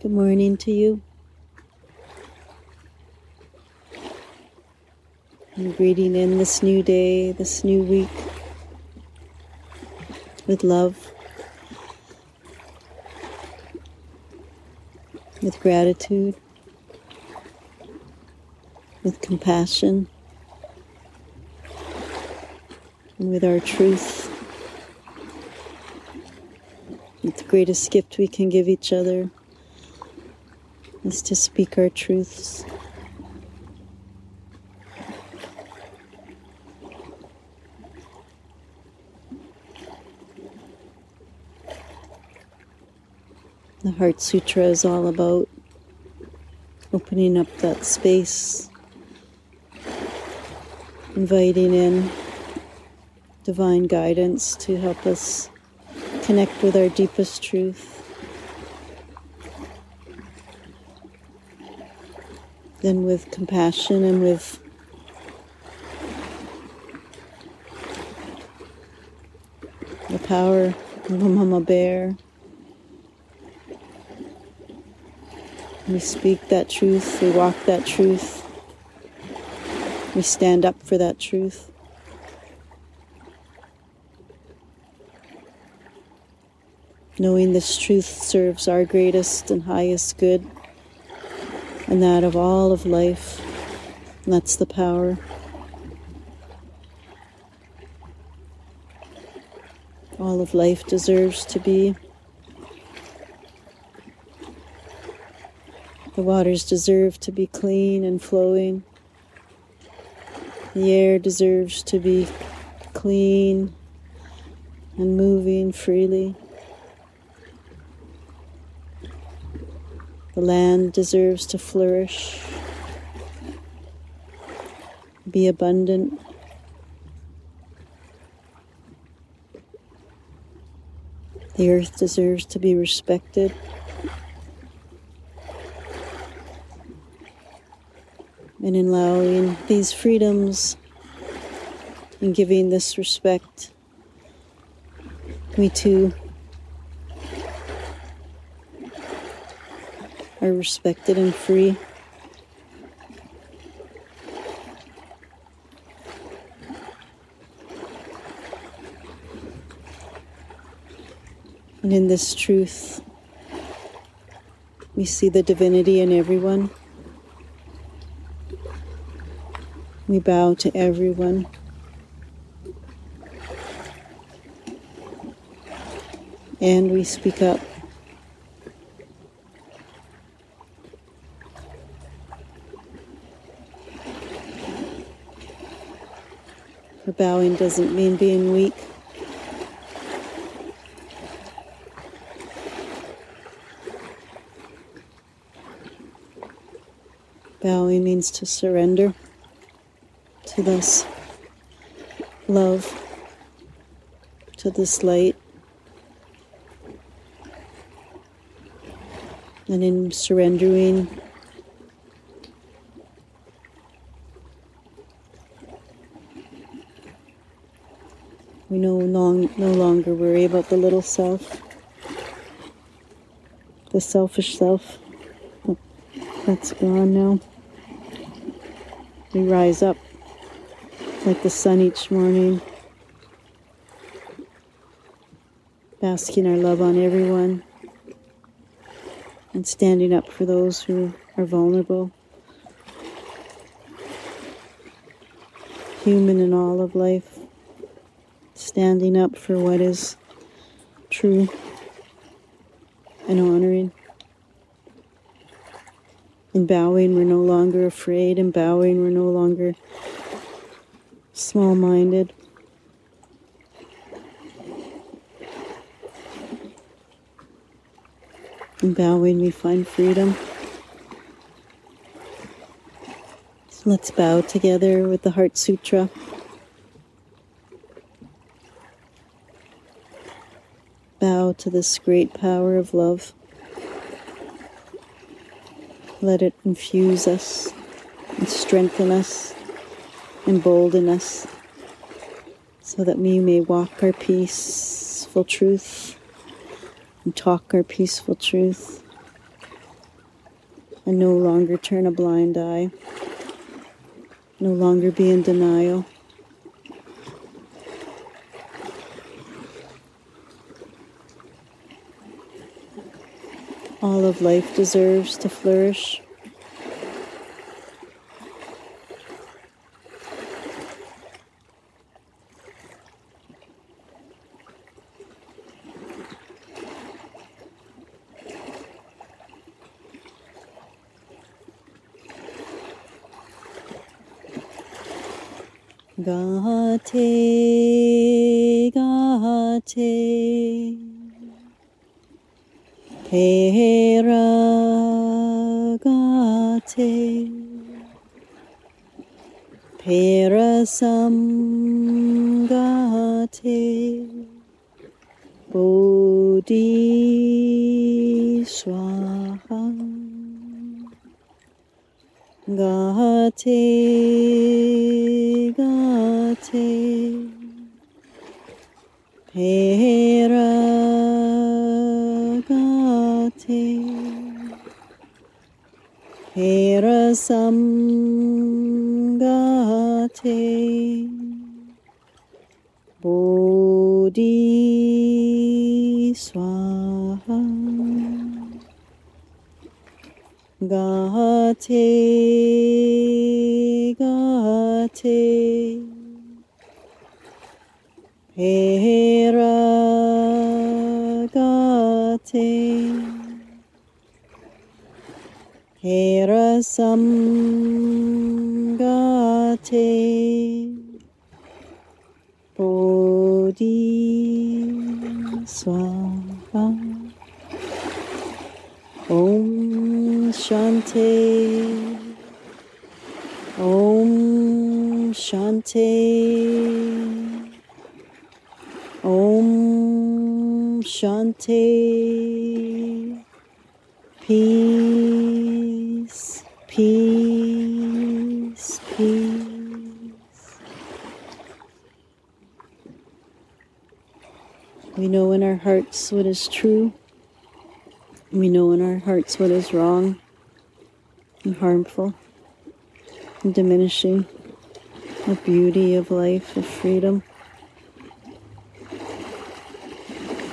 Good morning to you. I'm greeting in this new day, this new week with love, with gratitude, with compassion, and with our truth. It's the greatest gift we can give each other is to speak our truths. The Heart Sutra is all about opening up that space, inviting in divine guidance to help us connect with our deepest truth. Then with compassion and with the power of a mama bear. We speak that truth, we walk that truth, we stand up for that truth. Knowing this truth serves our greatest and highest good and that of all of life. And that's the power. All of life deserves to be. The waters deserve to be clean and flowing. The air deserves to be clean and moving freely. The land deserves to flourish, be abundant. The earth deserves to be respected. And in allowing these freedoms and giving this respect, we too are respected and free. And in this truth, we see the divinity in everyone. We bow to everyone. And we speak up. Bowing doesn't mean being weak. Bowing means to surrender to this love, to this light. And in surrendering, We no, long, no longer worry about the little self, the selfish self. That's gone now. We rise up like the sun each morning, basking our love on everyone and standing up for those who are vulnerable. Human in all of life standing up for what is true and honoring. In bowing, we're no longer afraid. In bowing, we're no longer small minded. In bowing, we find freedom. So let's bow together with the Heart Sutra. To this great power of love. Let it infuse us and strengthen us, embolden us, so that we may walk our peaceful truth and talk our peaceful truth and no longer turn a blind eye, no longer be in denial. All of life deserves to flourish. Gate, gate, Pera gate, Perasam gate, Bodhi Swaha. Gate, gate, Pera sam gate. Gate, gate, Hera gate, Hera sam gate, Bodhi swaha. Om Shanti. Om Shanti. Om Shanti. Peace, peace, peace. We know in our hearts what is true. We know in our hearts what is wrong and harmful and diminishing the beauty of life, of freedom.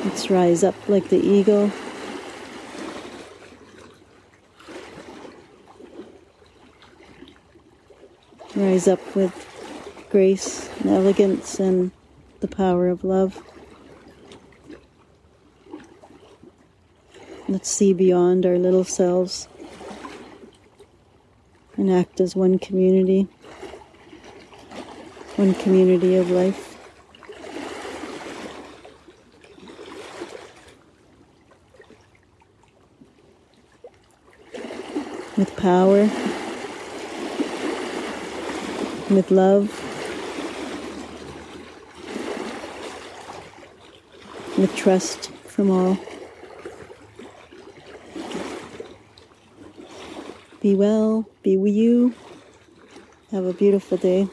Let's rise up like the eagle. Rise up with grace and elegance and the power of love. Let's see beyond our little selves and act as one community, one community of life. With power, with love, with trust from all. Be well, be with you. Have a beautiful day.